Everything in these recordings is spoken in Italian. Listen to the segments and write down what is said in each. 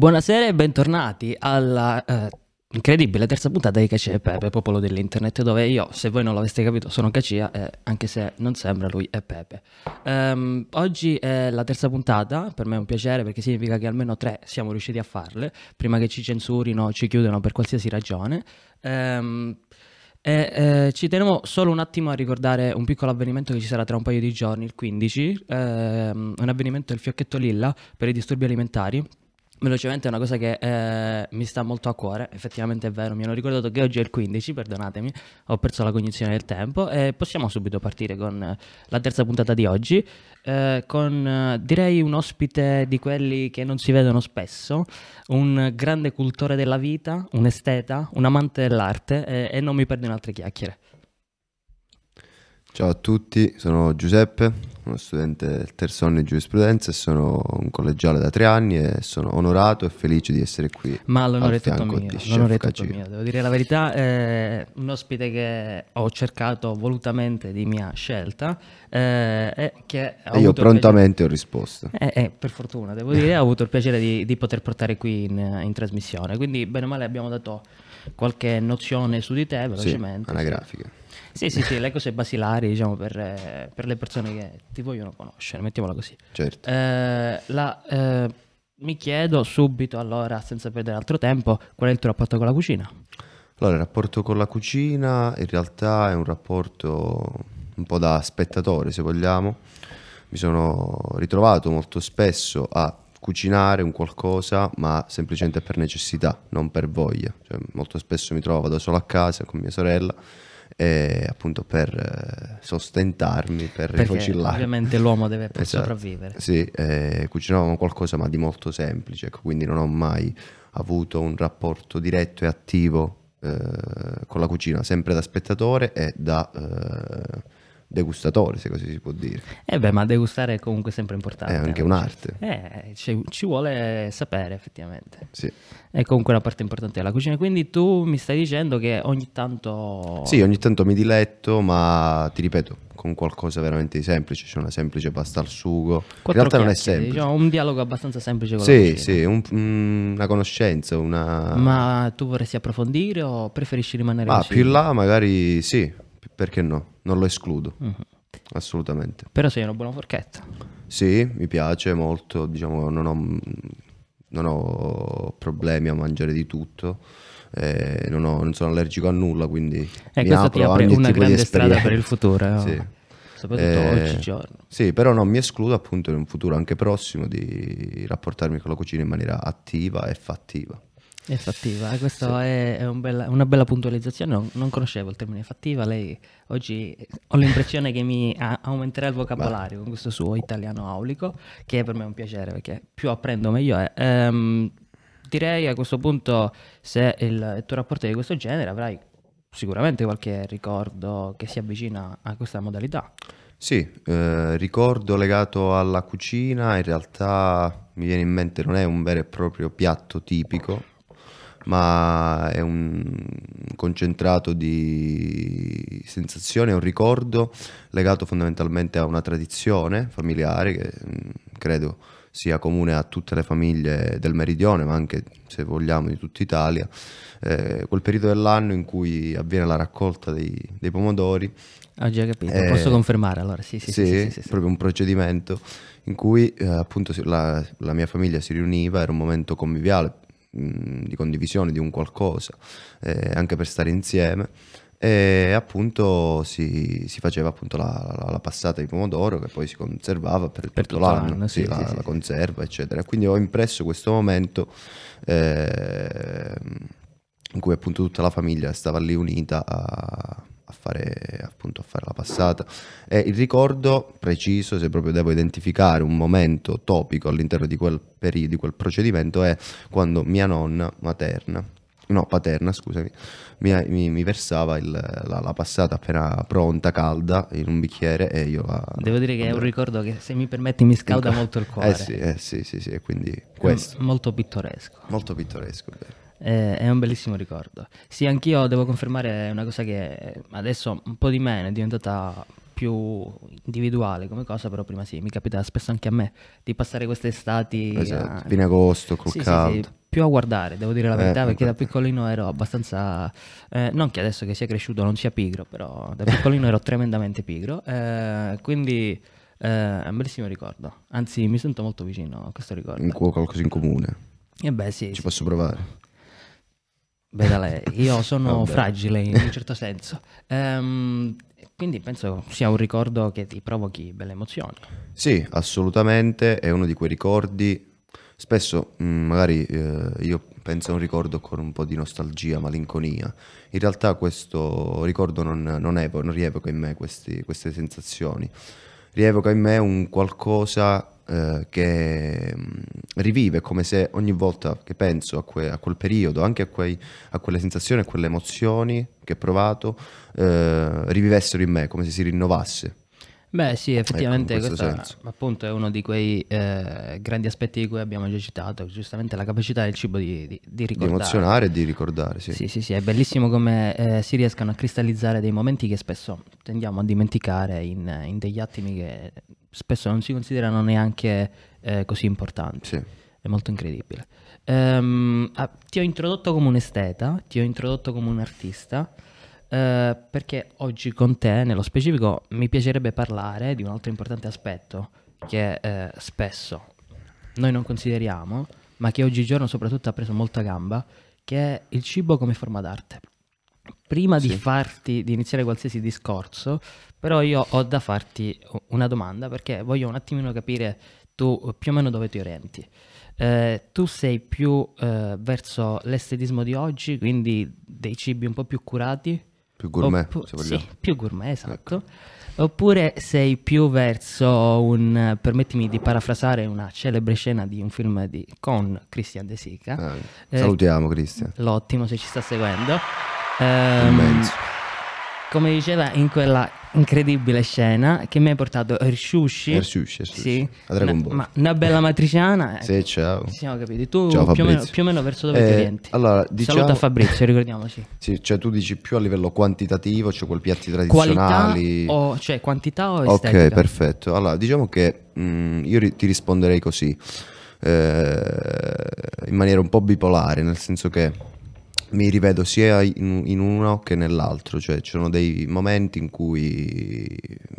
buonasera e bentornati alla eh, incredibile terza puntata di Cacia e Pepe, popolo dell'internet, dove io, se voi non l'aveste capito, sono Cacia, eh, anche se non sembra, lui è Pepe. Ehm, oggi è la terza puntata, per me è un piacere perché significa che almeno tre siamo riusciti a farle, prima che ci censurino ci chiudano per qualsiasi ragione. Ehm, e, eh, ci tenevo solo un attimo a ricordare un piccolo avvenimento che ci sarà tra un paio di giorni, il 15, ehm, un avvenimento del fiocchetto lilla per i disturbi alimentari. Velocemente è una cosa che eh, mi sta molto a cuore, effettivamente è vero, mi hanno ricordato che oggi è il 15, perdonatemi, ho perso la cognizione del tempo e possiamo subito partire con eh, la terza puntata di oggi, eh, con eh, direi un ospite di quelli che non si vedono spesso, un grande cultore della vita, un esteta, un amante dell'arte e, e non mi perdo in altre chiacchiere. Ciao a tutti, sono Giuseppe, uno studente del terzo anno di giurisprudenza e sono un collegiale da tre anni e sono onorato e felice di essere qui. Ma l'onore è tutto mio, l'onore è tutto mio, devo dire la verità, è un ospite che ho cercato volutamente di mia scelta eh, e che ho E io prontamente ho risposto. piacere- eh, eh, per fortuna, devo dire, ho avuto il piacere di, di poter portare qui in, in trasmissione, quindi bene o male abbiamo dato qualche nozione su di te Sì, velocemente. anagrafiche. Sì, sì, sì, le cose basilari, diciamo, per, eh, per le persone che ti vogliono conoscere, mettiamola così. Certo. Eh, la, eh, mi chiedo subito, allora, senza perdere altro tempo, qual è il tuo rapporto con la cucina? Allora, il rapporto con la cucina in realtà è un rapporto un po' da spettatore, se vogliamo. Mi sono ritrovato molto spesso a cucinare un qualcosa, ma semplicemente per necessità, non per voglia. Cioè, molto spesso mi trovavo da solo a casa con mia sorella e appunto per eh, sostentarmi, per Perché rifocillare. ovviamente l'uomo deve per Esatto. sopravvivere. Sì, eh, cucinavamo qualcosa ma di molto semplice, ecco, quindi non ho mai avuto un rapporto diretto e attivo eh, con la cucina, sempre da spettatore e da eh, degustatore, se così si può dire. Eh beh, ma degustare è comunque sempre importante. È anche un'arte. Eh, ci, ci vuole sapere effettivamente. Sì. È comunque una parte importante della cucina. Quindi tu mi stai dicendo che ogni tanto... Sì, ogni tanto mi diletto, ma ti ripeto, con qualcosa veramente di semplice, c'è una semplice pasta al sugo. In Quattro realtà non è semplice. Diciamo, un dialogo abbastanza semplice con la Sì, sì, un- mm, una conoscenza, una... Ma tu vorresti approfondire o preferisci rimanere Ah, così? più in là magari sì, perché no? Non lo escludo, Mhm. assolutamente. Però sei una buona forchetta. Sì, mi piace molto, diciamo, non ho, non ho problemi a mangiare di tutto, eh, non, ho- non sono allergico a nulla, quindi E mi questo ti apre una grande strada per il futuro. eh. Sì. Soprattutto Eh, oggigiorno. Sì, però non mi escludo appunto in un futuro anche prossimo di rapportarmi con la cucina in maniera attiva e fattiva. È fattiva, eh, questa è, è un bella- una bella puntualizzazione, non, non conoscevo il termine fattiva, lei oggi ho l'impressione che mi a- aumenterà il vocabolario con questo suo italiano aulico, che per me è un piacere perché più apprendo meglio è. Ehm, direi a questo punto se il, il tuo rapporto è di questo genere avrai sicuramente qualche ricordo che si avvicina a questa modalità. Sì, eh, ricordo legato alla cucina, in realtà mi viene in mente non è un vero e proprio piatto tipico, ma è un concentrato di sensazione, un ricordo legato fondamentalmente a una tradizione familiare che mm, credo sia comune a tutte le famiglie del meridione, ma anche se vogliamo di tutta Italia, eh, quel periodo dell'anno in cui avviene la raccolta dei, dei pomodori. Ho già capito, eh, posso confermare allora, sì, sì, sì, sì, sì, sì proprio un procedimento in cui eh, appunto la, la mia famiglia si riuniva, era un momento conviviale, mh, di condivisione di un qualcosa, eh, anche per stare insieme. E appunto si, si faceva appunto la, la- la passata di pomodoro che poi si conservava per, Per tutto, tutto l'anno, l'anno, sì, sì, la, sì, la conserva, eccetera. Quindi ho impresso questo momento eh, in cui appunto tutta la famiglia stava lì unita a fare appunto a fare la passata e il ricordo preciso se proprio devo identificare un momento topico all'interno di quel periodo di quel procedimento è quando mia nonna materna no paterna scusami mi, mi- mi versava il- la, la passata appena pronta calda in un bicchiere e io la Devo dire che è un ricordo che se mi permetti mi scalda molto il cuore. eh sì eh sì sì sì e quindi questo molto pittoresco. molto pittoresco vero. Eh, È un bellissimo ricordo. Sì, anch'io devo confermare una cosa che adesso un po' di meno è diventata più individuale come cosa, però prima sì, mi capita spesso anche a me di passare queste estati Esatto, a- fine agosto col Sì, sì, caldo. sì, più a guardare, devo dire la Eh, verità, perché da piccolino ero abbastanza, eh, non che adesso che sia cresciuto non sia pigro, però da piccolino ero tremendamente pigro, eh, quindi eh, è un bellissimo ricordo, anzi mi sento molto vicino a questo ricordo. Un qualcosa in comune. E beh sì, Ci sì. posso provare? Beh, da lei. io sono fragile in un certo senso, Ehm, quindi penso sia un ricordo che ti provochi belle emozioni. Sì, assolutamente, è uno di quei ricordi. Spesso, mh, magari eh, io penso a un ricordo con un po' di nostalgia, malinconia. In realtà questo ricordo non, non evo- non rievoca in me questi- queste sensazioni. Rievoca in me un qualcosa eh, che mh, rivive come se ogni volta che penso a, que- a quel periodo, anche a, quei- a quelle sensazioni, a quelle emozioni che ho provato, eh, rivivessero in me, come se si rinnovasse. Beh, sì, effettivamente Ecco, questo questo appunto è uno di quei eh, grandi aspetti di cui abbiamo già citato, giustamente la capacità del cibo di, di, di Di ricordare. emozionare e di ricordare, sì. Sì, sì, sì, è bellissimo come eh, si riescano a cristallizzare dei momenti che spesso tendiamo a dimenticare in, in degli attimi che spesso non si considerano neanche eh, così importanti. Sì. È molto incredibile. Ehm, ah, ti ho introdotto come un esteta, ti ho introdotto come un artista, eh, perché oggi con te, nello specifico, mi piacerebbe parlare di un altro importante aspetto che eh, spesso noi non consideriamo, ma che oggigiorno soprattutto ha preso molta gamba, che è il cibo come forma d'arte. Prima di Sì. farti, di iniziare qualsiasi discorso, però io ho da farti una domanda perché voglio un attimino capire tu più o meno dove ti orienti. Eh, tu sei più eh, verso l'estetismo di oggi, quindi dei cibi un po' più curati? Più gourmet, Oppu- se vogliamo. Sì, più gourmet, esatto. Oppure sei più verso un, permettimi di parafrasare una celebre scena di un film di, con Christian De Sica, Ah, Eh, salutiamo Cristian. l'ottimo se ci sta seguendo. Immenso. come diceva in quella incredibile scena che mi hai portato il sushi. Sì, A Dragon una, Ball. ma una bella matriciana. ecco, Sì, ciao. Ci siamo capiti. Tu Ciao, più, o meno, più o meno verso dove Eh, ti orienti? allora, diciamo- Saluta Fabrizio, ricordiamoci. Sì, cioè tu dici più a livello quantitativo, cioè quei piatti Qualità tradizionali. o cioè quantità o Ok, estetica? perfetto. Allora, diciamo che mh, io ri- ti risponderei così, eh, in maniera un po' bipolare, nel senso che mi rivedo sia in, in uno che nell'altro, cioè ci sono dei momenti in cui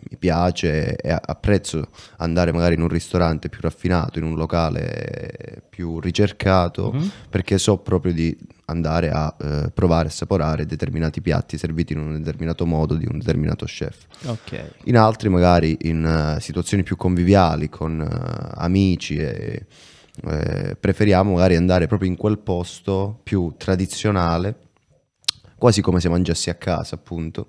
mi piace e apprezzo andare magari in un ristorante più raffinato, in un locale più ricercato, Mhm. perché so proprio di andare a eh, provare e assaporare determinati piatti serviti in un determinato modo di un determinato chef. Ok. In altri magari in eh, situazioni più conviviali con eh, amici e eh, preferiamo magari andare proprio in quel posto più tradizionale, quasi come se mangiassi a casa appunto,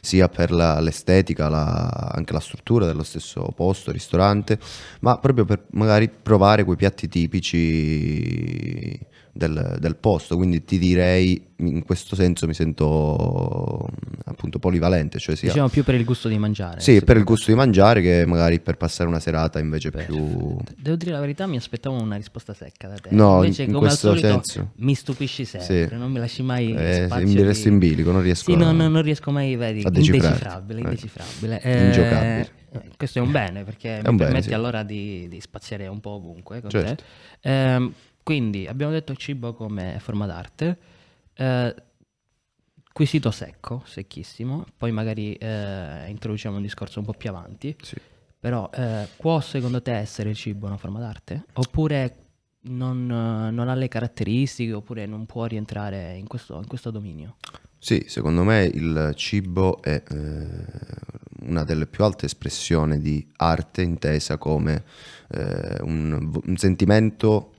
sia per la- l'estetica, la- anche la struttura dello stesso posto, ristorante, ma proprio per magari provare quei piatti tipici del, del posto, quindi ti direi in questo senso mi sento appunto polivalente, cioè sia Diciamo più per il gusto di mangiare. sì, per il gusto di mangiare che magari per passare una serata invece più... Perfetto. Devo dire la verità, mi aspettavo una risposta secca da te. No, Invece, in- come questo al solito, senso. mi stupisci sempre. Sì. Non mi lasci mai Eh, spazio mi resto in bilico, non riesco Sì, a... no, no, non riesco mai, vedi, a decifrarti. indecifrabile, Eh. indecifrabile. Eh, Ingiocabile. eh, questo è un bene perché È mi bene, permette sì. allora di, di spaziare un po' ovunque Certo. te. Quindi abbiamo detto cibo come forma d'arte. Eh, quesito secco, secchissimo. Poi magari eh, introduciamo un discorso un po' più avanti. Sì. Però eh, può secondo te essere il cibo una forma d'arte? Oppure non, non ha le caratteristiche oppure non può rientrare in questo, in questo dominio? Sì, secondo me il cibo è eh, una delle più alte espressioni di arte intesa come eh, un, un sentimento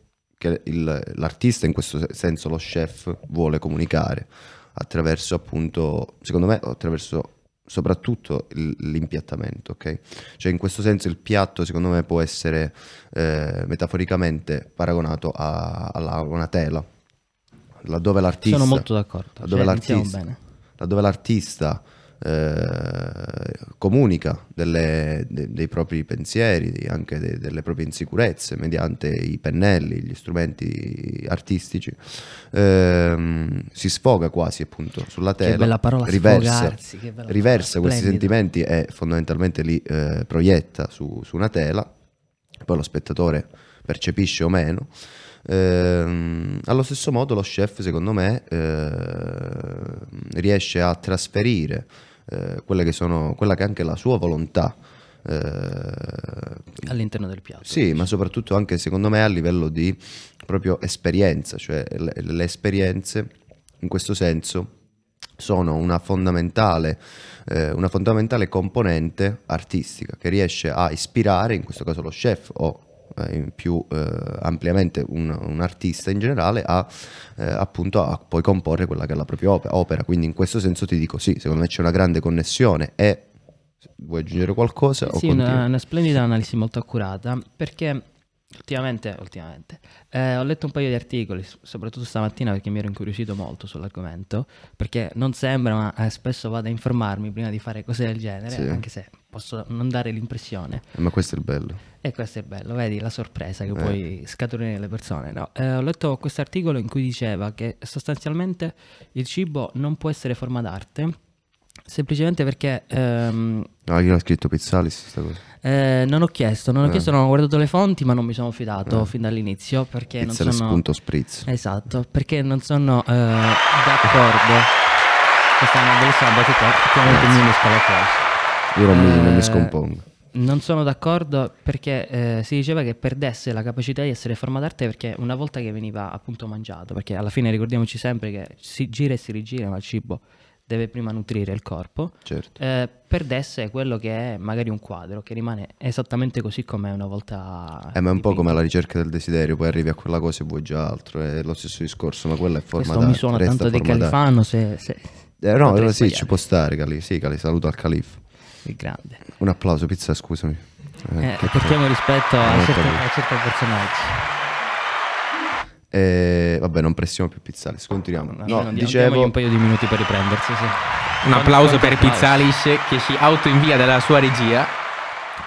che il- l'artista, in questo se- senso lo chef, vuole comunicare attraverso appunto, secondo me, attraverso soprattutto l'impiattamento, ok? Cioè in questo senso il piatto secondo me può essere eh, metaforicamente paragonato a, a una tela, laddove l'artista... Sono molto d'accordo. laddove Cioè, l'artista, bene. laddove l'artista eh, comunica delle, de, dei propri pensieri, anche de, delle proprie insicurezze mediante i pennelli, gli strumenti artistici, ehm, si sfoga quasi appunto sulla tela, parola, riversa, riversa parola, questi sentimenti e fondamentalmente li eh, proietta su, su una tela, poi lo spettatore percepisce o meno. Eh, allo stesso modo lo chef, secondo me, eh, riesce a trasferire eh, quelle che sono, quella che è anche la sua volontà. eh, All'interno del piatto. sì, ma soprattutto anche secondo me a livello di proprio esperienza, cioè le, le esperienze in questo senso sono una fondamentale, eh, una fondamentale componente artistica che riesce a ispirare, in questo caso lo chef o più eh, ampiamente un, un, artista in generale a eh, appunto a poi comporre quella che è la propria opera. Quindi in questo senso ti dico sì, secondo me c'è una grande connessione e vuoi aggiungere qualcosa? Sì, una, una, splendida analisi molto accurata perché ultimamente, ultimamente eh, ho letto un paio di articoli, soprattutto stamattina perché mi ero incuriosito molto sull'argomento, perché non sembra, ma eh, spesso vado a informarmi prima di fare cose del genere, sì. anche se posso non dare l'impressione. Eh, ma questo è il bello. E questo è il bello, vedi la sorpresa che eh. puoi scaturire nelle persone. No, eh, ho letto questo articolo in cui diceva che sostanzialmente il cibo non può essere forma d'arte, semplicemente perché... Ehm, no, io l'ho scritto Pizzalis questa cosa. Eh, non ho chiesto, non ho eh. chiesto, non ho guardato le fonti, ma non mi sono fidato eh. fin dall'inizio perché Pizzalis non sono... spritz. Esatto, perché non sono eh, d'accordo. Questa è una bellissima battuta, effettivamente mi unisco alla cosa. Io non, mi, non mi eh, scompongo. Non sono d'accordo perché eh, si diceva che perdesse la capacità di essere forma d'arte perché una volta che veniva appunto mangiato, perché alla fine ricordiamoci sempre che si gira e si rigira, ma il cibo deve prima nutrire il corpo, certo. eh, perdesse quello che è magari un quadro che rimane esattamente così come una volta. Eh, ma è un po' come la ricerca del desiderio, poi arrivi a quella cosa e vuoi già altro, è lo stesso discorso, ma quella è forma Questo d'arte. mi suona tanto di Califano se... se eh, no, sì, ci può stare, Cali, sì, Cali, saluto al Califo. Il grande. Un applauso, pizza, scusami. Eh, eh, portiamo rispetto a, certi, a certi personaggi. Eh, vabbè, non pressiamo più Pizzalis, continuiamo. No, no, no dicevo... un paio di minuti per riprendersi. Sì. Un applauso per Pizzalis che si autoinvia dalla sua regia.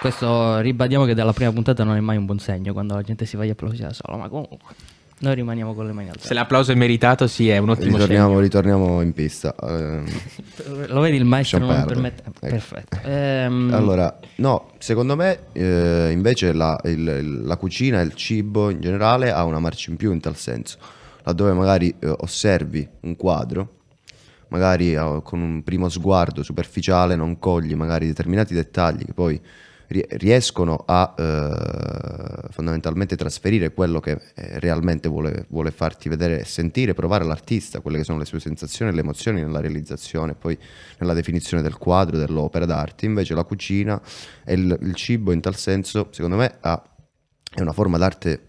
Questo ribadiamo che dalla prima puntata non è mai un buon segno quando la gente si va a applaudire da solo, ma comunque. Noi rimaniamo con le mani alzate. Se l'applauso è meritato, sì, è un ottimo ritorniamo, segno. Ritorniamo in pista. Eh, Lo vedi il maestro non permette... Ecco. Perfetto. Ehm... Allora, no, secondo me eh, invece la, il, la cucina e il cibo in generale ha una marcia in più in tal senso. Laddove magari eh, osservi un quadro, magari eh, con un primo sguardo superficiale non cogli magari determinati dettagli che poi riescono a eh, fondamentalmente trasferire quello che eh, realmente vuole, vuole, farti vedere e sentire, provare l'artista, quelle che sono le sue sensazioni e le emozioni nella realizzazione, poi nella definizione del quadro, dell'opera d'arte. Invece la cucina e il, il cibo in tal senso, secondo me, ha, è una forma d'arte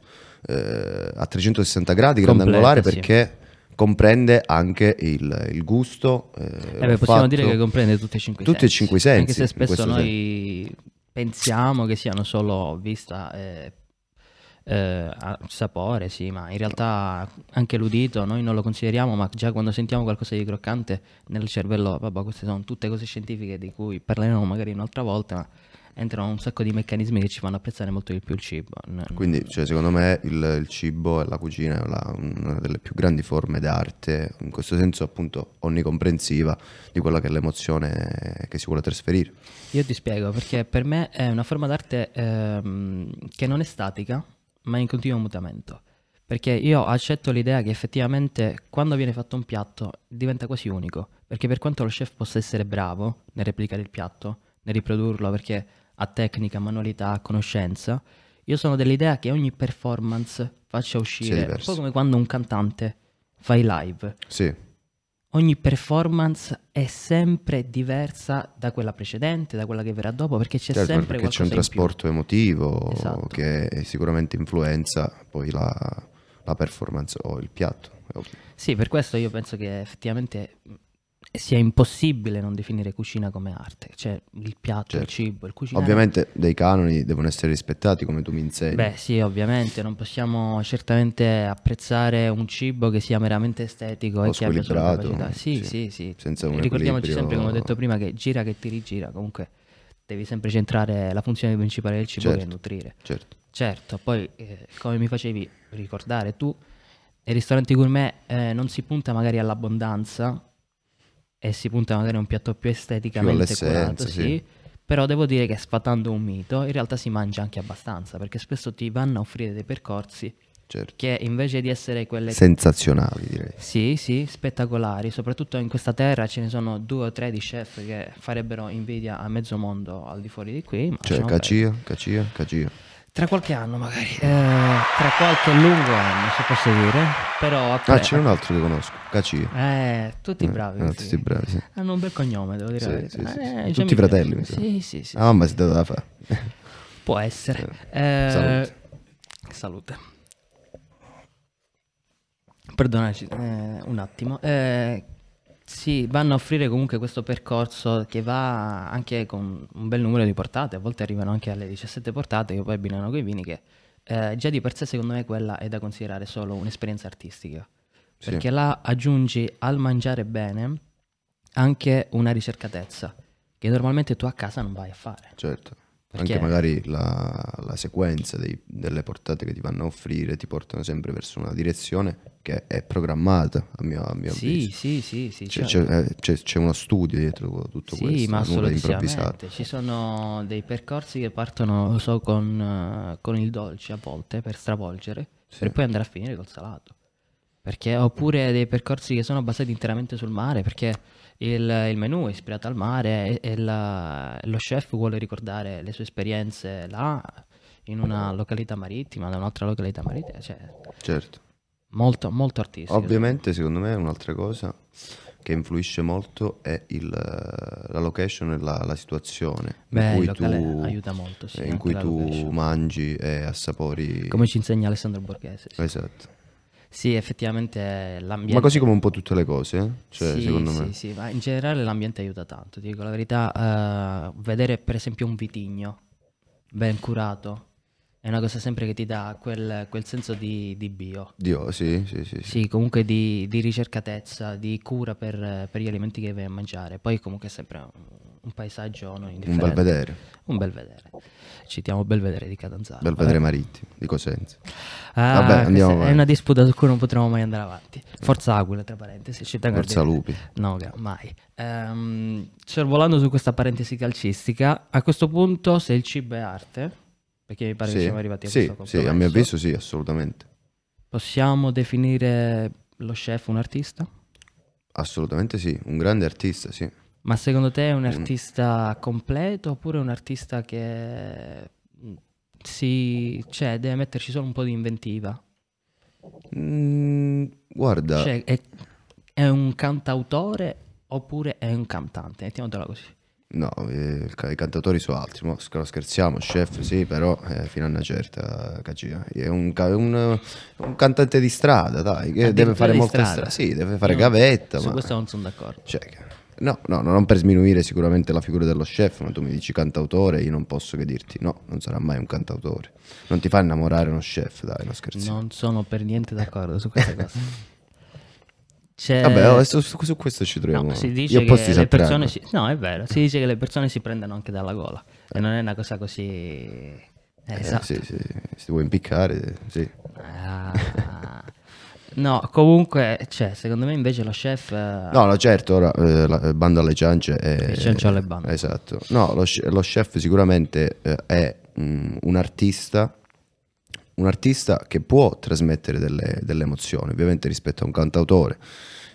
eh, a 360 gradi, grandangolare, sì. perché comprende anche il, il gusto. Eh, eh beh, possiamo dire che comprende tutti e cinque tutti i sensi. Tutti e cinque i sensi. Anche se spesso noi senso pensiamo che siano solo vista e eh, sapore, sì, ma in realtà anche l'udito noi non lo consideriamo, ma già quando sentiamo qualcosa di croccante nel cervello, vabbè, queste sono tutte cose scientifiche di cui parleremo magari un'altra volta, ma entrano un sacco di meccanismi che ci fanno apprezzare molto di più il cibo. Quindi, cioè, secondo me, il, il, cibo e la cucina è la, una delle più grandi forme d'arte, in questo senso, appunto, onnicomprensiva di quella che è l'emozione che si vuole trasferire. Io ti spiego, perché per me è una forma d'arte ehm, che non è statica, ma è in continuo mutamento. Perché io accetto l'idea che effettivamente quando viene fatto un piatto diventa quasi unico. Perché per quanto lo chef possa essere bravo nel replicare il piatto, nel riprodurlo, perché ha tecnica, manualità, conoscenza, io sono dell'idea che ogni performance faccia uscire, un po' come quando un cantante fa i live. Sì. Ogni performance è sempre diversa da quella precedente, da quella che verrà dopo, perché c'è certo, sempre perché c'è un trasporto emotivo esatto. che sicuramente influenza poi la, la performance o il piatto. Sì, per questo io penso che effettivamente sia impossibile non definire cucina come arte. Cioè il piatto, il Certo. cibo, il cucinare. Ovviamente dei canoni devono essere rispettati come tu mi insegni. Beh, sì, ovviamente non possiamo certamente apprezzare un cibo che sia meramente estetico e O che abbia solo capacità. Sì, sì. sì, sì. Senza un Ricordiamoci sempre, come ho detto prima, che gira che ti rigira, comunque devi sempre centrare la funzione principale del cibo che è Certo. nutrire. Certo. Certo, poi eh, come mi facevi ricordare tu, nei ristoranti gourmet eh, non si punta magari all'abbondanza e si punta magari a un piatto più esteticamente all'essenza, curato, sì. sì. Però devo dire che sfatando un mito, in realtà si mangia anche abbastanza, perché spesso ti vanno a offrire dei percorsi certo. che invece di essere quelle Sensazionali direi. sì, sì, spettacolari, soprattutto in questa terra ce ne sono due o tre di chef che farebbero invidia a mezzo mondo al di fuori di qui, Cioè, cacia, cacia, cacia. Tra qualche anno magari, eh, tra qualche lungo anno se posso dire, però Ah, appre- c'è un altro che conosco, cacia. eh, tutti Eh, bravi, ah, sì. tutti bravi, sì. hanno un bel cognome devo dire Sì, sì, Eh, Tutti mi fratelli, mi sì, sì, sì, Ah, ma si deve da fare. può essere. Eh, Eh, salute. salute. Perdonaci eh, un attimo. Eh, sì, vanno a offrire comunque questo percorso che va anche con un bel numero di portate, a volte arrivano anche alle 17 portate che poi abbinano quei vini che eh, già di per sé secondo me quella è da considerare solo un'esperienza artistica, Sì. perché là aggiungi al mangiare bene anche una ricercatezza che normalmente tu a casa non vai a fare. Certo. Perché? Anche magari la, la sequenza dei- delle portate che ti vanno a offrire ti portano sempre verso una direzione che è programmata, a mio, a mio Sì, avviso. sì, sì, sì, C'è, certo. c'è- eh, c'è- c'è uno studio dietro tutto Sì, questo, ma nulla improvvisato. Ci sono dei percorsi che partono, lo so, con, eh, con il dolce a volte per stravolgere, Sì. per poi andare a finire col salato. Perché, oppure dei percorsi che sono basati interamente sul mare, perché il, il menù è ispirato al mare e, e la- lo chef vuole ricordare le sue esperienze là, in una località marittima, da un'altra località marittima, cioè Certo. molto, molto artistico. Ovviamente, secondo me, un'altra cosa che influisce molto è il, la location e la, la situazione Beh, in cui tu, aiuta molto, sì, in cui tu location. mangi e assapori. Come ci insegna Alessandro Borghese. Sì, Esatto. Sì, effettivamente l'ambiente... Ma così come un po' tutte le cose, eh? cioè, sì, secondo sì, me. sì, ma in generale l'ambiente aiuta tanto, ti dico la verità, eh, vedere per esempio un vitigno ben curato è una cosa sempre che ti dà quel, quel senso di, di bio. Dio, sì, sì, sì. sì. Sì, comunque di, di ricercatezza, di cura per, per gli alimenti che vai a mangiare. Poi comunque è sempre un, un paesaggio non Un indifferente. bel vedere, Un bel vedere. Citiamo Belvedere di Catanzaro. bel vedere marittimo, di Cosenza. Ah, Vabbè, andiamo questa è avanti. una disputa su cui non potremo mai andare avanti. Forza Aquila, tra parentesi. Forza. Lupi. No, mai. Ehm, sorvolando su questa parentesi calcistica, a questo punto, se il cibo è arte, perché mi pare che Sì, siamo arrivati a sì, questo sì, a mio compromesso, avviso sì, assolutamente. possiamo definire lo chef un artista? Assolutamente sì, un grande artista, sì. Ma secondo te è un artista completo oppure un artista che mm, si, cioè, deve metterci solo un po' di inventiva? Mm, guarda, Cioè, è, è un cantautore oppure è un cantante? Mettiamotela così. No, eh, i cantautori sono altri, mo scher- scherziamo, chef sì, però eh, fino a una certa cacia. È un, un- un cantante di strada, dai, che deve Addirittura fare di molte strada. Sì, deve fare Io gavetta, Su ma... questo non sono d'accordo. Cioè, no, no, non per sminuire sicuramente la figura dello chef, ma tu mi dici cantautore, io non posso che dirti no, non sarà mai un cantautore. Non ti fa innamorare uno chef, dai, non scherziamo. Non sono per niente d'accordo su questa cosa. C'è... Vabbè, oh, su, su- questo ci troviamo. No, si dice opposti che le persone si... No, è vero, si dice che le persone si prendono anche dalla gola. E non è una cosa così... Eh, Eh, esatto. sì, sì, se vuoi impiccare, sì. Ah. No, comunque, cioè, secondo me invece lo chef... eh, No, no, certo, ora eh, la- bando alle ciance è... Il ciancio alle bande. Esatto. No, lo, lo chef sicuramente eh, è mm, un artista, un artista che può trasmettere delle, delle emozioni, ovviamente rispetto a un cantautore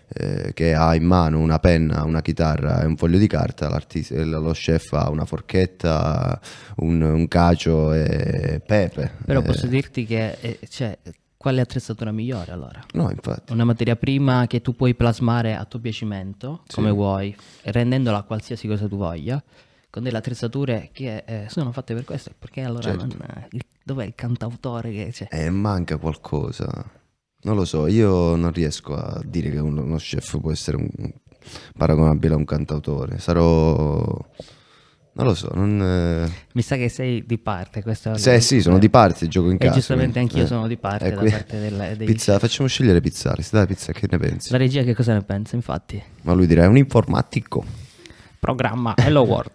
eh, che ha in mano una penna, una chitarra e un foglio di carta, eh, lo chef ha una forchetta, un, un cacio e pepe. Però Eh, posso dirti che, eh, cioè, quale attrezzatura migliore allora? No, infatti. Una materia prima che tu puoi plasmare a tuo piacimento, come vuoi, rendendola qualsiasi cosa tu voglia, con delle attrezzature che eh, sono fatte per questo. Perché allora Certo. non- il- dov'è il cantautore che cioè, Eh, manca qualcosa. Non lo so, io non riesco a dire che uno, chef può essere un, paragonabile a un cantautore. Sarò... Non lo so, non... eh, Mi sa che sei di parte. Questo è Sì, sono di parte, gioco in E casa. giustamente quindi, anch'io eh. sono di parte Eh, qui- parte del- dei- Pizza, facciamo scegliere Pizzali, dai Pizza, che ne pensi? La regia che cosa ne pensa, infatti? Ma lui dirà, è un informatico. Programma Hello World.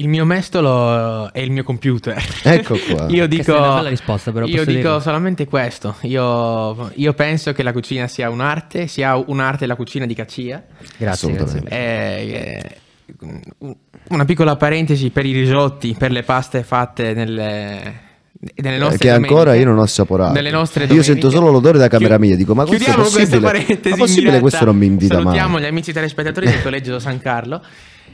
Il mio mestolo è il mio computer. Ecco qua. io dico, una bella risposta, però, io dico solamente questo. Io, io penso che la cucina sia un'arte, sia un'arte la cucina di Caccia. Grazie, Assolutamente. grazie. Eh, eh, una piccola parentesi per i risotti, per le paste fatte nelle, nelle Eh, nostre che ancora domeniche. io non ho assaporato. Nelle nostre Io sento solo l'odore da camera Chiu- mia, dico, ma questo è possibile? Ma possibile questo non mi invita mai? Salutiamo gli amici telespettatori del Collegio San Carlo.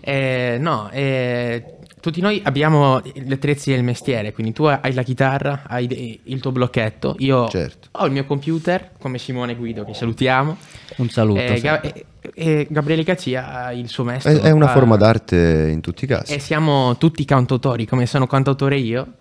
Eh, no, eh, tutti noi abbiamo gli attrezzi del mestiere, quindi tu hai la chitarra, hai il tuo blocchetto, io Certo. ho il mio computer, come Simone Guido che salutiamo, Un saluto. Eh. Ga- e- e Gabriele Caccia ha il suo mestolo. è una forma d'arte in tutti i casi. E siamo tutti cantautori, come sono cantautore io.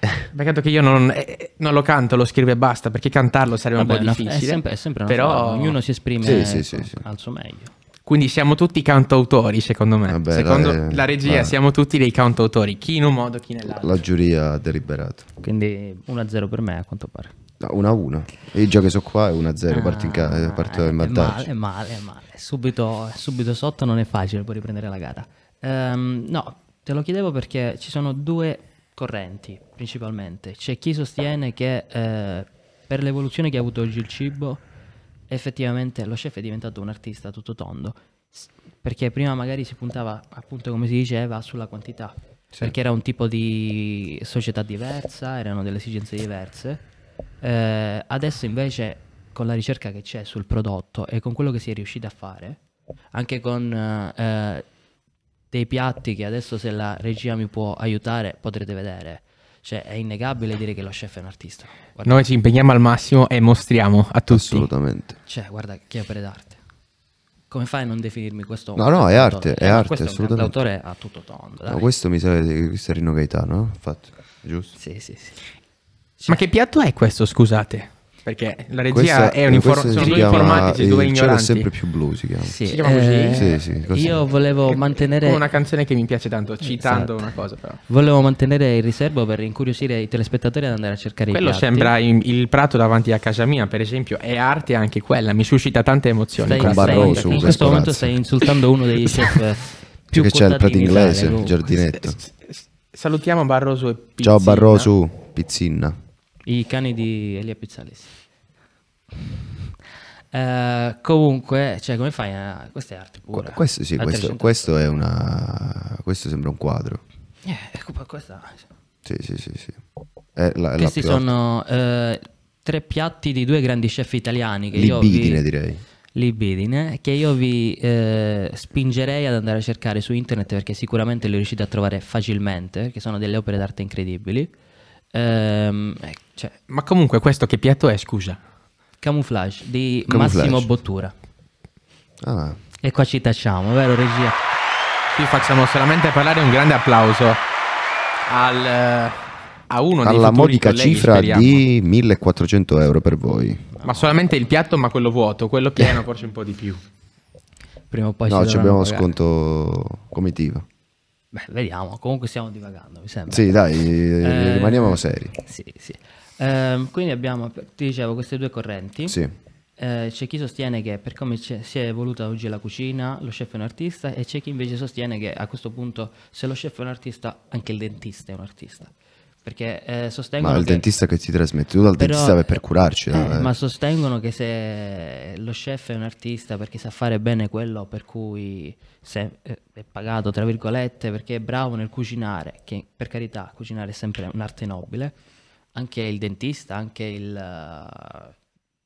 Peccato che io non, eh, non lo canto, lo scrivo e basta, perché cantarlo sarebbe Vabbè, un po' difficile. È sempre, è sempre una però forma, ognuno si esprime Sì, sì, sì, sì. al suo meglio. Quindi siamo tutti cantautori, secondo me. Vabbè, secondo la- la regia va. siamo tutti dei cantautori, chi in un modo, chi nell'altro. La giuria ha deliberato. Quindi 1-0 per me, a quanto pare. No, 1-1. E già che sono qua è 1-0, parto in, ca- Ah, parto è in male, vantaggio. è male, è male. Subito, subito sotto non è facile poi riprendere la gara. Ehm, no, te lo chiedevo perché ci sono due correnti principalmente. C'è chi sostiene che eh, per l'evoluzione che ha avuto oggi il cibo, effettivamente lo chef è diventato un artista tutto tondo. Perché prima magari si puntava, appunto come si diceva, sulla quantità. Perché era un tipo di società diversa, erano delle esigenze diverse. Eh, adesso invece con la ricerca che c'è sul prodotto e con quello che si è riusciti a fare, anche con eh, dei piatti che adesso se la regia mi può aiutare potrete vedere, cioè è innegabile dire che lo chef è un artista. Guarda, Noi ci impegniamo al massimo e mostriamo a tutti. Assolutamente. cioè, guarda che opere d'arte. Come fai a non definirmi questo? No, no, è arte, è ma arte, questo assolutamente. È cantautore a tutto tondo, dai. No, questo mi sa di Cristalino Gaetano, no? Infatti, giusto? Sì, sì, sì. Ma che piatto è questo, scusate? Perché la regia Questa- è un infor- questo sono due chiama informatici, due Il cielo è ignoranti. sempre più blu, si chiama. Sì, Si chiama così? eh, Sì, sì, così. Io volevo mantenere Come una canzone che mi piace tanto, citando Esatto. una cosa però. Volevo mantenere il riservo per incuriosire i telespettatori ad andare a cercare Quello i piatti. sembra il, il prato davanti a casa mia, per esempio, è arte anche quella, mi suscita tante emozioni. Stai, Con stai- in con questo momento stai insultando uno dei chef più Perché c'è il prato in inglese, il giardinetto. Salutiamo Barroso e Pizzina. Ciao Barroso, Pizzinna. I cani di Elia Pizzalis. Eh, comunque, cioè, come fai a... Questa è arte pura. Questo sì, questo, 360. questo è una... Questo sembra un quadro. Eh, ecco, questa... Sì, sì, sì, sì. È la, è Questi sono eh, tre piatti di due grandi chef italiani che io Libidine, vi... direi. Libidine, che io vi eh, spingerei ad andare a cercare su internet perché sicuramente le riuscite a trovare facilmente, che sono delle opere d'arte incredibili. Ehm, eh, cioè, Ma comunque questo che piatto è, scusa? camouflage di Camouflage. Massimo Bottura. Ah, E qua ci tacciamo, vero regia? Qui facciamo solamente parlare un grande applauso al, eh, a uno dei alla modica colleghi, cifra speriamo. di 1400 euro per voi. Ma solamente il piatto, ma quello vuoto, quello pieno forse un po' di più. Prima o poi no, ci abbiamo pagare. sconto comitiva. Beh, vediamo, comunque stiamo divagando, mi sembra. Sì, dai, Eh, rimaniamo seri. Sì, sì. Ehm, quindi abbiamo, ti dicevo, queste due correnti. Sì. Eh, c'è chi sostiene che per come si è evoluta oggi la cucina, lo chef è un artista, e c'è chi invece sostiene che a questo punto, se lo chef è un artista, anche il dentista è un artista. Perché eh, sostengono Ma il che- dentista che ti trasmette, tu dal Però- dentista per curarci. eh? Eh. Ma sostengono che se lo chef è un artista perché sa fare bene quello per cui eh, è pagato, tra virgolette, perché è bravo nel cucinare, che per carità cucinare è sempre un'arte nobile, anche il dentista, anche il, eh,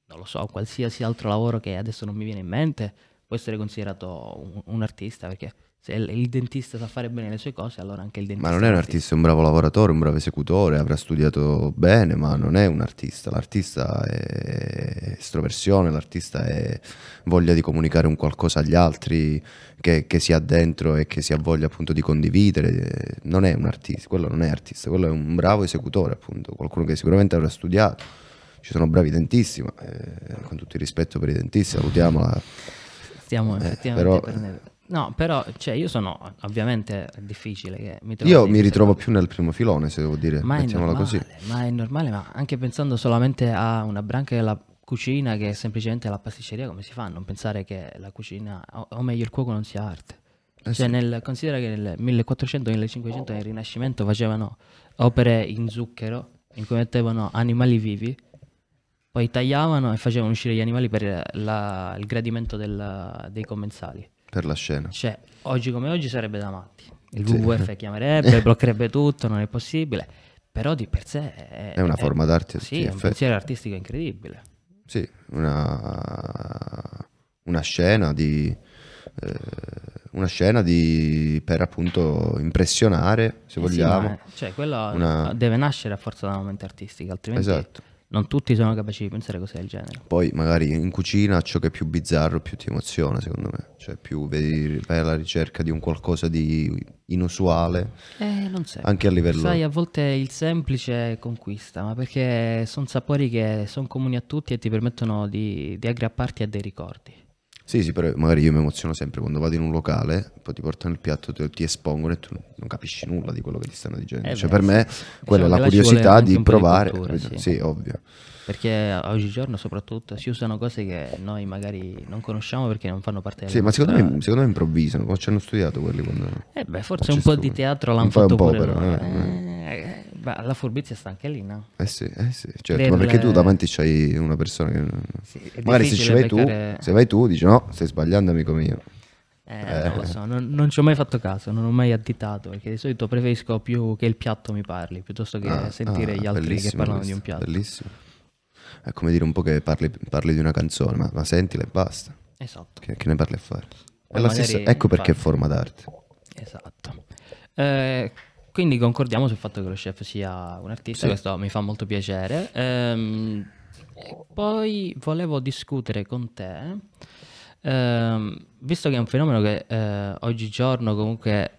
non lo so, qualsiasi altro lavoro che adesso non mi viene in mente, può essere considerato un, un artista perché se il, dentista sa fare bene le sue cose, allora anche il dentista Ma non è un artista, è un bravo lavoratore, un bravo esecutore, avrà studiato bene, ma non è un artista. L'artista è estroversione, l'artista è voglia di comunicare un qualcosa agli altri che, che si ha dentro e che si ha voglia appunto di condividere. Non è un artista, quello non è artista, quello è un bravo esecutore appunto, qualcuno che sicuramente avrà studiato. Ci sono bravi dentisti, ma eh, con tutto il rispetto per i dentisti, salutiamo la, Stiamo Eh, effettivamente però- prendendo... No, però, cioè, io sono, ovviamente, è difficile che mi trovi Io mi ritrovo più nel primo filone, se devo dire, Ma è mettiamola normale, così. ma è normale, ma anche pensando solamente a una branca della cucina che è semplicemente la pasticceria, come si fa a non pensare che la cucina, o, o meglio il cuoco non sia arte? Eh cioè, sì. nel, considera che nel 1400-1500 nel Rinascimento facevano opere in zucchero in cui mettevano animali vivi, poi tagliavano e facevano uscire gli animali per la- il gradimento del- dei commensali. Per la scena. Cioè, oggi come oggi sarebbe da matti. Il Sì. WWF chiamerebbe, bloccherebbe tutto, non è possibile. Però di per sé è, È una forma d'arte Sì, è un pensiero artistico incredibile. Sì, una, una scena di... eh, una scena di, per appunto impressionare, se Eh sì, vogliamo. ma, cioè, quello Una- deve nascere a forza da una mente artistica, altrimenti Esatto. Non tutti sono capaci di pensare cose del genere. Poi magari in cucina ciò che è più bizzarro più ti emoziona, secondo me. Cioè più vedi, vai alla ricerca di un qualcosa di inusuale, Eh, non so. anche a livello... Sai, a volte il semplice conquista, ma perché sono sapori che sono comuni a tutti e ti permettono di, di aggrapparti a dei ricordi. Sì, sì, però magari io mi emoziono sempre quando vado in un locale, poi ti portano il piatto, te- ti espongono e tu non capisci nulla di quello che ti stanno dicendo. Eh cioè beh, per me sì. quella è Diciamo la ci vuole curiosità di po' di provare. cultura, sì. sì, ovvio. Perché oggigiorno soprattutto si usano cose che noi magari non conosciamo perché non fanno parte della Sì, ma secondo me, secondo me improvvisano, come ci hanno studiato quelli quando... Eh beh, forse un po' di teatro l'hanno e un fatto po' pure però, loro. eh, Eh, beh, la furbizia sta anche lì, no? Eh sì, eh sì, certo, Del- ma perché tu davanti c'hai una persona che... Sì, magari se ci vai tu, beccare- se vai tu dici no, stai sbagliando amico mio. Eh, non lo so, non, non ci ho mai fatto caso, non ho mai additato, perché di solito preferisco più che il piatto mi parli, piuttosto che Ah, sentire ah, gli altri che parlano di questo, un piatto. Bellissimo. È come dire un po' che parli, parli di una canzone, ma, ma sentila e basta. Esatto, Che, che ne parli a fare? Stessa- ecco perché è forma d'arte. esatto. Eh, quindi concordiamo sul fatto che lo chef sia un artista, Sì. questo mi fa molto piacere. Ehm, poi volevo discutere con te, ehm, visto che è un fenomeno che eh, oggigiorno comunque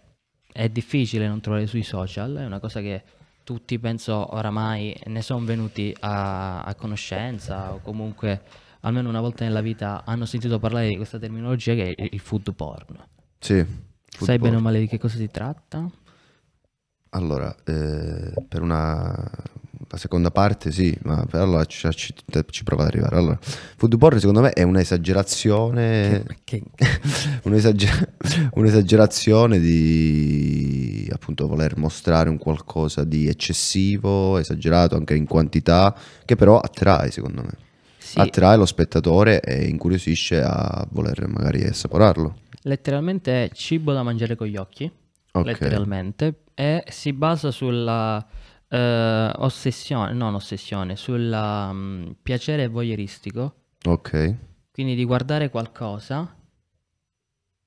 è difficile non trovare sui social, è una cosa che tutti penso oramai ne sono venuti a, a conoscenza o comunque almeno una volta nella vita hanno sentito parlare di questa terminologia che è il- food porn. Sì. Sai football. bene o male di che cosa si tratta? Allora, eh, per una... La seconda parte sì, ma allora ci, ci, ci provo ad arrivare. Allora, food porn secondo me è un'esagerazione... Che- un'esager- un'esagerazione di appunto voler mostrare un qualcosa di eccessivo, esagerato anche in quantità, che però attrae secondo me. sì, Attrae lo spettatore e incuriosisce a voler magari assaporarlo. letteralmente è cibo da mangiare con gli occhi, Ok. letteralmente, e si basa sulla eh, ossessione, non ossessione, sul piacere voyeuristico, Ok. quindi di guardare qualcosa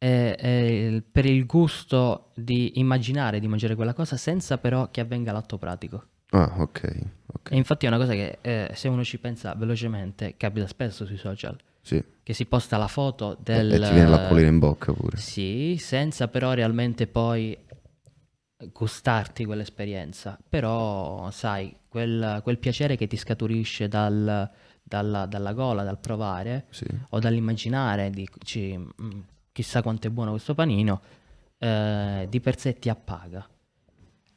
e- e per il gusto di immaginare di mangiare quella cosa senza però che avvenga l'atto pratico. Ah, ok. ok. E infatti è una cosa che eh, se uno ci pensa velocemente capita spesso sui social, Sì. che si posta la foto del... E ti viene l'acquolina in bocca pure. Sì, senza però realmente poi gustarti quell'esperienza. Però, sai, quel, quel piacere che ti scaturisce dal- dalla, dalla gola, dal provare Sì. o dall'immaginare di ci- mm, chissà quanto è buono questo panino, eh, di per sé ti appaga.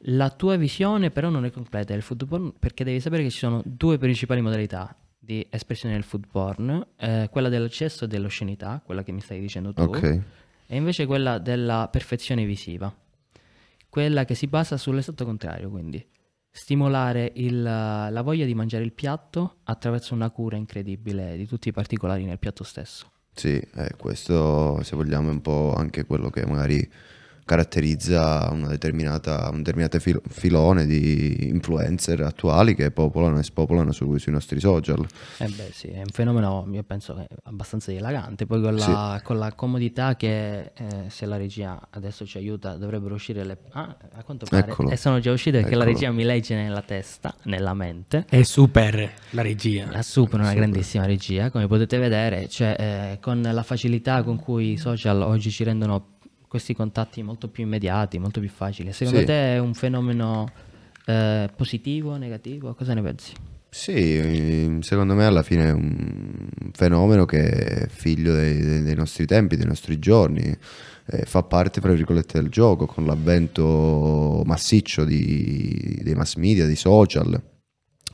La tua visione però non è completa del food porn perché devi sapere che ci sono due principali modalità di espressione del food porn, eh, quella dell'eccesso e dell'oscenità, quella che mi stai dicendo tu, Ok. e invece quella della perfezione visiva, quella che si basa sull'esatto contrario, quindi stimolare il- la voglia di mangiare il piatto attraverso una cura incredibile di tutti i particolari nel piatto stesso. Sì, eh, questo se vogliamo è un po' anche quello che magari caratterizza una determinata, un determinato fil- filone di influencer attuali che popolano e spopolano su- sui nostri social. Eh beh sì, è un fenomeno, io penso, che abbastanza dilagante, poi con la, con la comodità che eh, se la regia adesso ci aiuta dovrebbero uscire le... Ah, a quanto pare, Eccolo. e sono già uscite perché la Eccolo. regia mi legge nella testa, nella mente. È super la regia. La Super è una grandissima regia, come potete vedere, cioè, eh, con la facilità con cui i social oggi ci rendono questi contatti molto più immediati, molto più facili. Secondo Sì. te è un fenomeno eh, positivo, negativo? Cosa ne pensi? Sì, secondo me alla fine è un fenomeno che è figlio dei, dei nostri tempi, dei nostri giorni, eh, fa parte, fra virgolette, del gioco, con l'avvento massiccio di, dei mass media, dei social.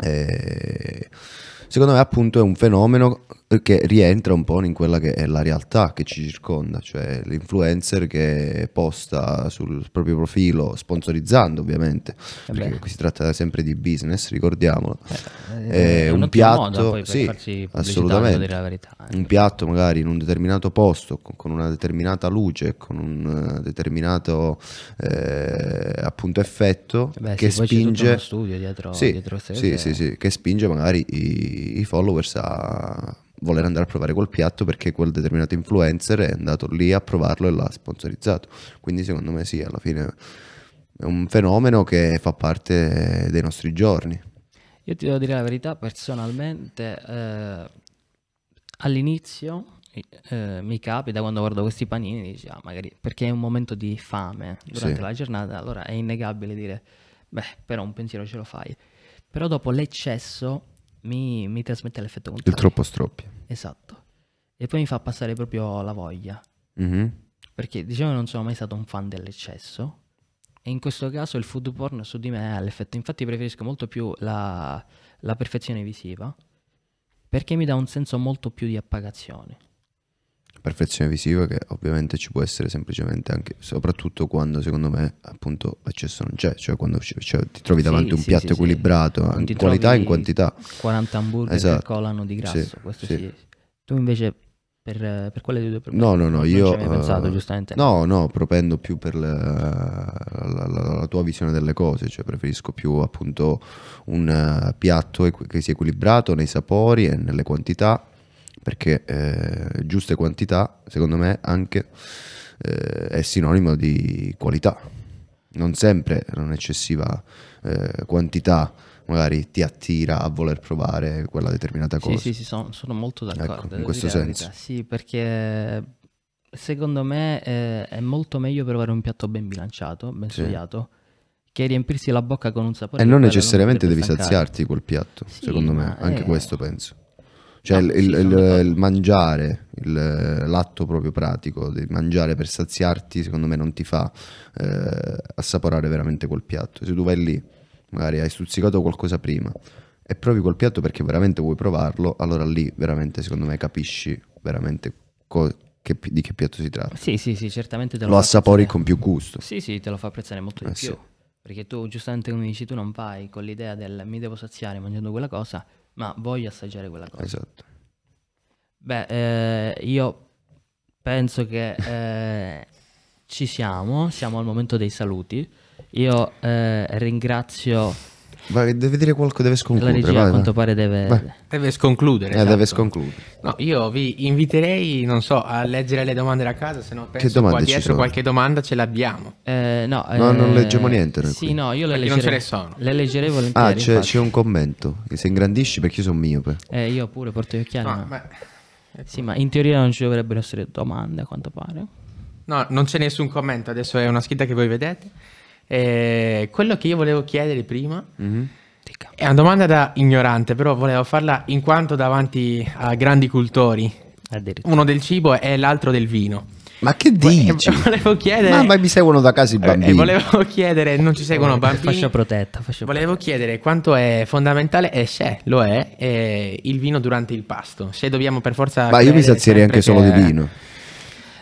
Eh, secondo me appunto è un fenomeno che rientra un po' in quella che è la realtà che ci circonda, cioè l'influencer che posta sul proprio profilo, sponsorizzando ovviamente, Eh perché si tratta sempre di business, ricordiamolo. Eh, Eh, è un piatto, modo poi per sì, assolutamente. verità. eh. Un piatto magari in un determinato posto, con, una determinata luce, con un eh, determinato eh, appunto effetto Beh, che spinge... studio dietro, Sì, dietro sì, sì, sì, che spinge magari i, i followers a voler andare a provare quel piatto perché quel determinato influencer è andato lì a provarlo e l'ha sponsorizzato. Quindi secondo me sì, alla fine è un fenomeno che fa parte dei nostri giorni. Io ti devo dire la verità, personalmente eh, all'inizio eh, mi capita quando guardo questi panini, dici, ah, magari perché è un momento di fame durante Sì. la giornata, allora è innegabile dire, beh, però un pensiero ce lo fai. Però dopo l'eccesso mi, mi trasmette l'effetto Il contrario. troppo stroppia. Esatto. E poi mi fa passare proprio la voglia. Mhm. Perché diciamo che non sono mai stato un fan dell'eccesso. E in questo caso il food porn su di me ha l'effetto. Infatti preferisco molto più la, la perfezione visiva. Perché mi dà un senso molto più di appagazione. Perfezione visiva che ovviamente ci può essere semplicemente anche, soprattutto quando secondo me appunto l'accesso non c'è, cioè quando ci- cioè, ti trovi Sì, davanti a un sì, piatto sì, sì. equilibrato Non in ti qualità e in quantità. 40 hamburger che Esatto. colano di grasso. Sì, questo sì. sì. Tu invece per, per quelle due per No, no, no, non io... ci hai mai pensato, eh, giustamente. No, no, propendo più per la, la- la- la tua visione delle cose, cioè preferisco più appunto un eh, piatto equi- che sia equilibrato nei sapori e nelle quantità, perché eh, giuste quantità, secondo me, anche eh, è sinonimo di qualità. Non sempre un'eccessiva eh, quantità magari ti attira a voler provare quella determinata cosa. Sì, sì, sì, sono, sono molto d'accordo. Ecco, in questo senso. Sì, perché secondo me è molto meglio provare un piatto ben bilanciato, ben Sì. studiato, che riempirsi la bocca con un sapore. E non necessariamente devi dovrebbe stancare. saziarti quel piatto, Sì, secondo me, anche è- questo penso. Cioè No, il, sì, il- il- mangiare, il- l'atto proprio pratico di mangiare per saziarti, secondo me non ti fa eh, assaporare veramente quel piatto. Se tu vai lì, magari hai stuzzicato qualcosa prima e provi quel piatto perché veramente vuoi provarlo, allora lì veramente secondo me capisci veramente co- che di che piatto si tratta. Sì, sì, sì, certamente te lo Lo assapori apprezzare. con più gusto. Sì, sì, te lo fa apprezzare molto di Eh, più. sì. Perché tu, giustamente come dici, tu non vai con l'idea del mi devo saziare mangiando quella cosa, ma voglio assaggiare quella cosa. Esatto. Beh, eh, io penso che eh, ci siamo, siamo al momento dei saluti. Io eh, ringrazio Vai, deve dire qualcosa, deve la sconcludere. regia, vai, a vai. quanto pare deve... Vai. Deve sconcludere. Eh, esatto. deve sconcludere. No, io vi inviterei, non so, a leggere le domande da casa, se no penso qua dietro sono? qualche domanda ce l'abbiamo. Eh, no, No, non eh, leggiamo niente noi Sì, qui. no, io le Perché non leggerei, ce ne sono. le leggerei volentieri. Ah, c'è, c'è un commento. Se ingrandisci perché io sono miope. Eh, io pure porto gli occhiali. No, ma- beh, Sì, ma in teoria non ci dovrebbero essere domande, a quanto pare. no, non c'è nessun commento, adesso è una scritta che voi vedete. Eh, quello che io volevo chiedere prima Dica. è una domanda da ignorante, però volevo farla in quanto davanti a grandi cultori, uno del cibo e l'altro del vino. Ma che dici? Eh, volevo chiedere... Ma, ma mi seguono da casa i Eh, bambini. eh, volevo chiedere, non ci seguono bambini. Fascia protetta, fascia Volevo chiedere quanto è fondamentale e se lo è eh, il vino durante il pasto. Se dobbiamo per forza. Ma io mi sazierei anche sempre solo che- di vino.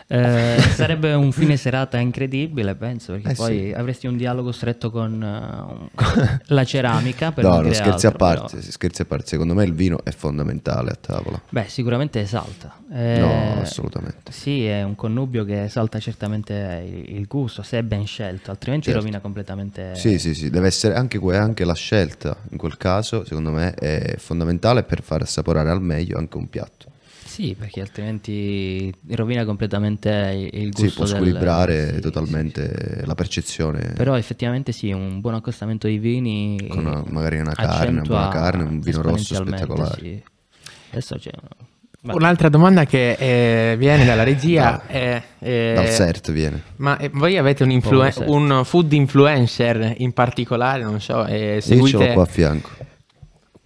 Eh, sarebbe un fine serata incredibile, penso, perché Eh, poi sì. avresti un dialogo stretto con un- la ceramica. Per No, no, scherzi altro, a parte, però- scherzi a parte. Secondo me il vino è fondamentale a tavola. Beh, sicuramente esalta. Eh, No, assolutamente. Sì, è un connubio che esalta certamente il, gusto, se è ben scelto, altrimenti Certo. rovina completamente... Sì, sì, sì, deve essere anche, anche la scelta in quel caso, secondo me, è fondamentale per far assaporare al meglio anche un piatto. Sì, perché altrimenti rovina completamente il Sì, gusto può del- squilibrare sì, sì, totalmente la percezione Però effettivamente sì, un buon accostamento di vini con una- magari una carne, una buona carne, un vino rosso spettacolare. sì. Adesso c'è Un'altra domanda che eh, viene dalla regia è: eh, Dal CERT viene. Ma eh, voi avete un, influ- Povero Seth. un food influencer in particolare? Non so, eh, Io ce l'ho seguite qua a fianco.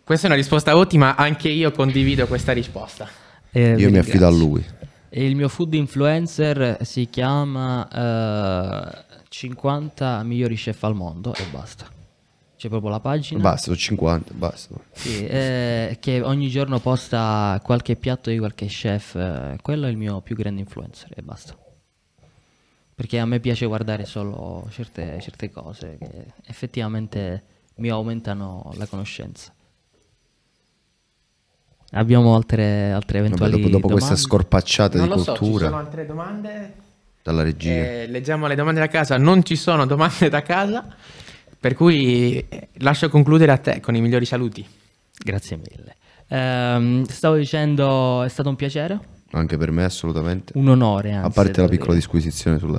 Questa è una risposta ottima, anche io condivido questa risposta. Eh, Io mi affido a lui. E il mio food influencer si chiama eh, 50 migliori chef al mondo e basta. C'è proprio la pagina. Basta, sono 50, basta. Sì, eh, che ogni giorno posta qualche piatto di qualche chef. eh, quello è il mio più grande influencer e basta. Perché a me piace guardare solo certe, certe cose che effettivamente mi aumentano la conoscenza. Abbiamo altre, altre Vabbè, eventuali dopo, dopo questa scorpacciata Non di lo so, ci cultura sono altre domande? dalla regia. Eh, leggiamo le domande da casa. Non ci sono domande da casa, per cui eh, lascio concludere a te con i migliori saluti. Grazie mille. Ehm, stavo dicendo, è stato un piacere, Anche per me assolutamente. un onore. A Anzi, parte la piccola dire. disquisizione sul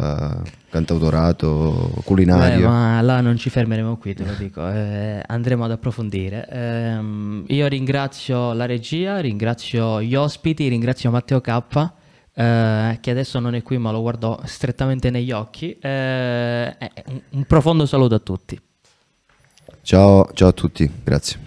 cantautorato culinario. ma là non ci fermeremo qui, te lo dico, eh, andremo ad approfondire. Ehm, io ringrazio la regia, ringrazio gli ospiti, ringrazio Matteo K, eh, che adesso non è qui ma lo guardo strettamente negli occhi. Eh, eh, un- un profondo saluto a tutti. Ciao, ciao a tutti, grazie.